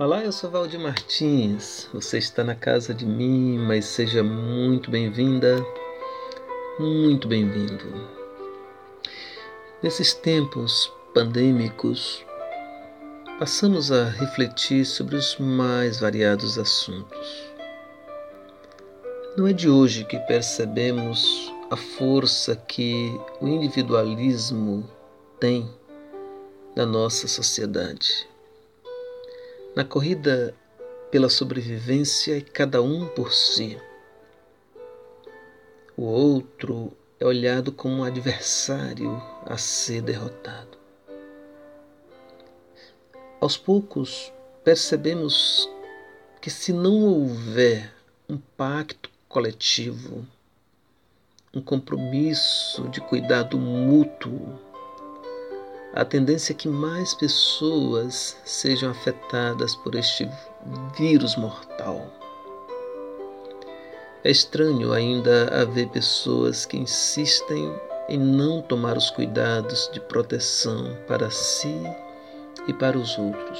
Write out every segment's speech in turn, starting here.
Olá, eu sou Valdir Martins. Você está na casa de mim, mas seja muito bem-vinda, muito bem-vindo. Nesses tempos pandêmicos, passamos a refletir sobre os mais variados assuntos. Não é de hoje que percebemos a força que o individualismo tem na nossa sociedade. Na corrida pela sobrevivência é cada um por si. O outro é olhado como um adversário a ser derrotado. Aos poucos percebemos que se não houver um pacto coletivo, um compromisso de cuidado mútuo, a tendência é que mais pessoas sejam afetadas por este vírus mortal. É estranho ainda haver pessoas que insistem em não tomar os cuidados de proteção para si e para os outros.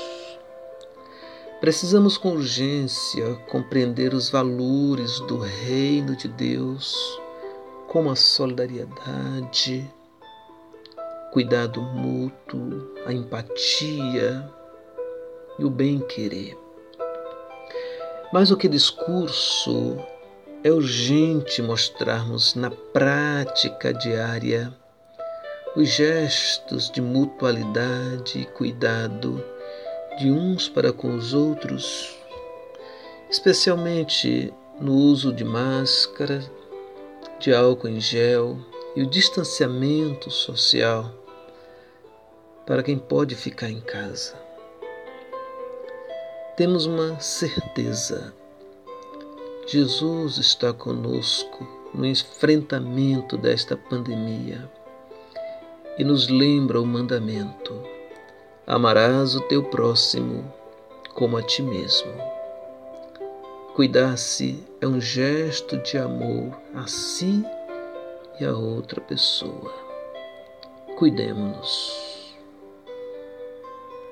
Precisamos com urgência compreender os valores do reino de Deus, como a solidariedade, cuidado mútuo, a empatia e o bem-querer. Mais do que discurso, é urgente mostrarmos na prática diária os gestos de mutualidade e cuidado de uns para com os outros, especialmente no uso de máscara, de álcool em gel e o distanciamento social para quem pode ficar em casa. Temos uma certeza: Jesus está conosco no enfrentamento desta pandemia e nos lembra o mandamento: amarás o teu próximo como a ti mesmo. Cuidar-se é um gesto de amor a si e a outra pessoa. Cuidemos-nos.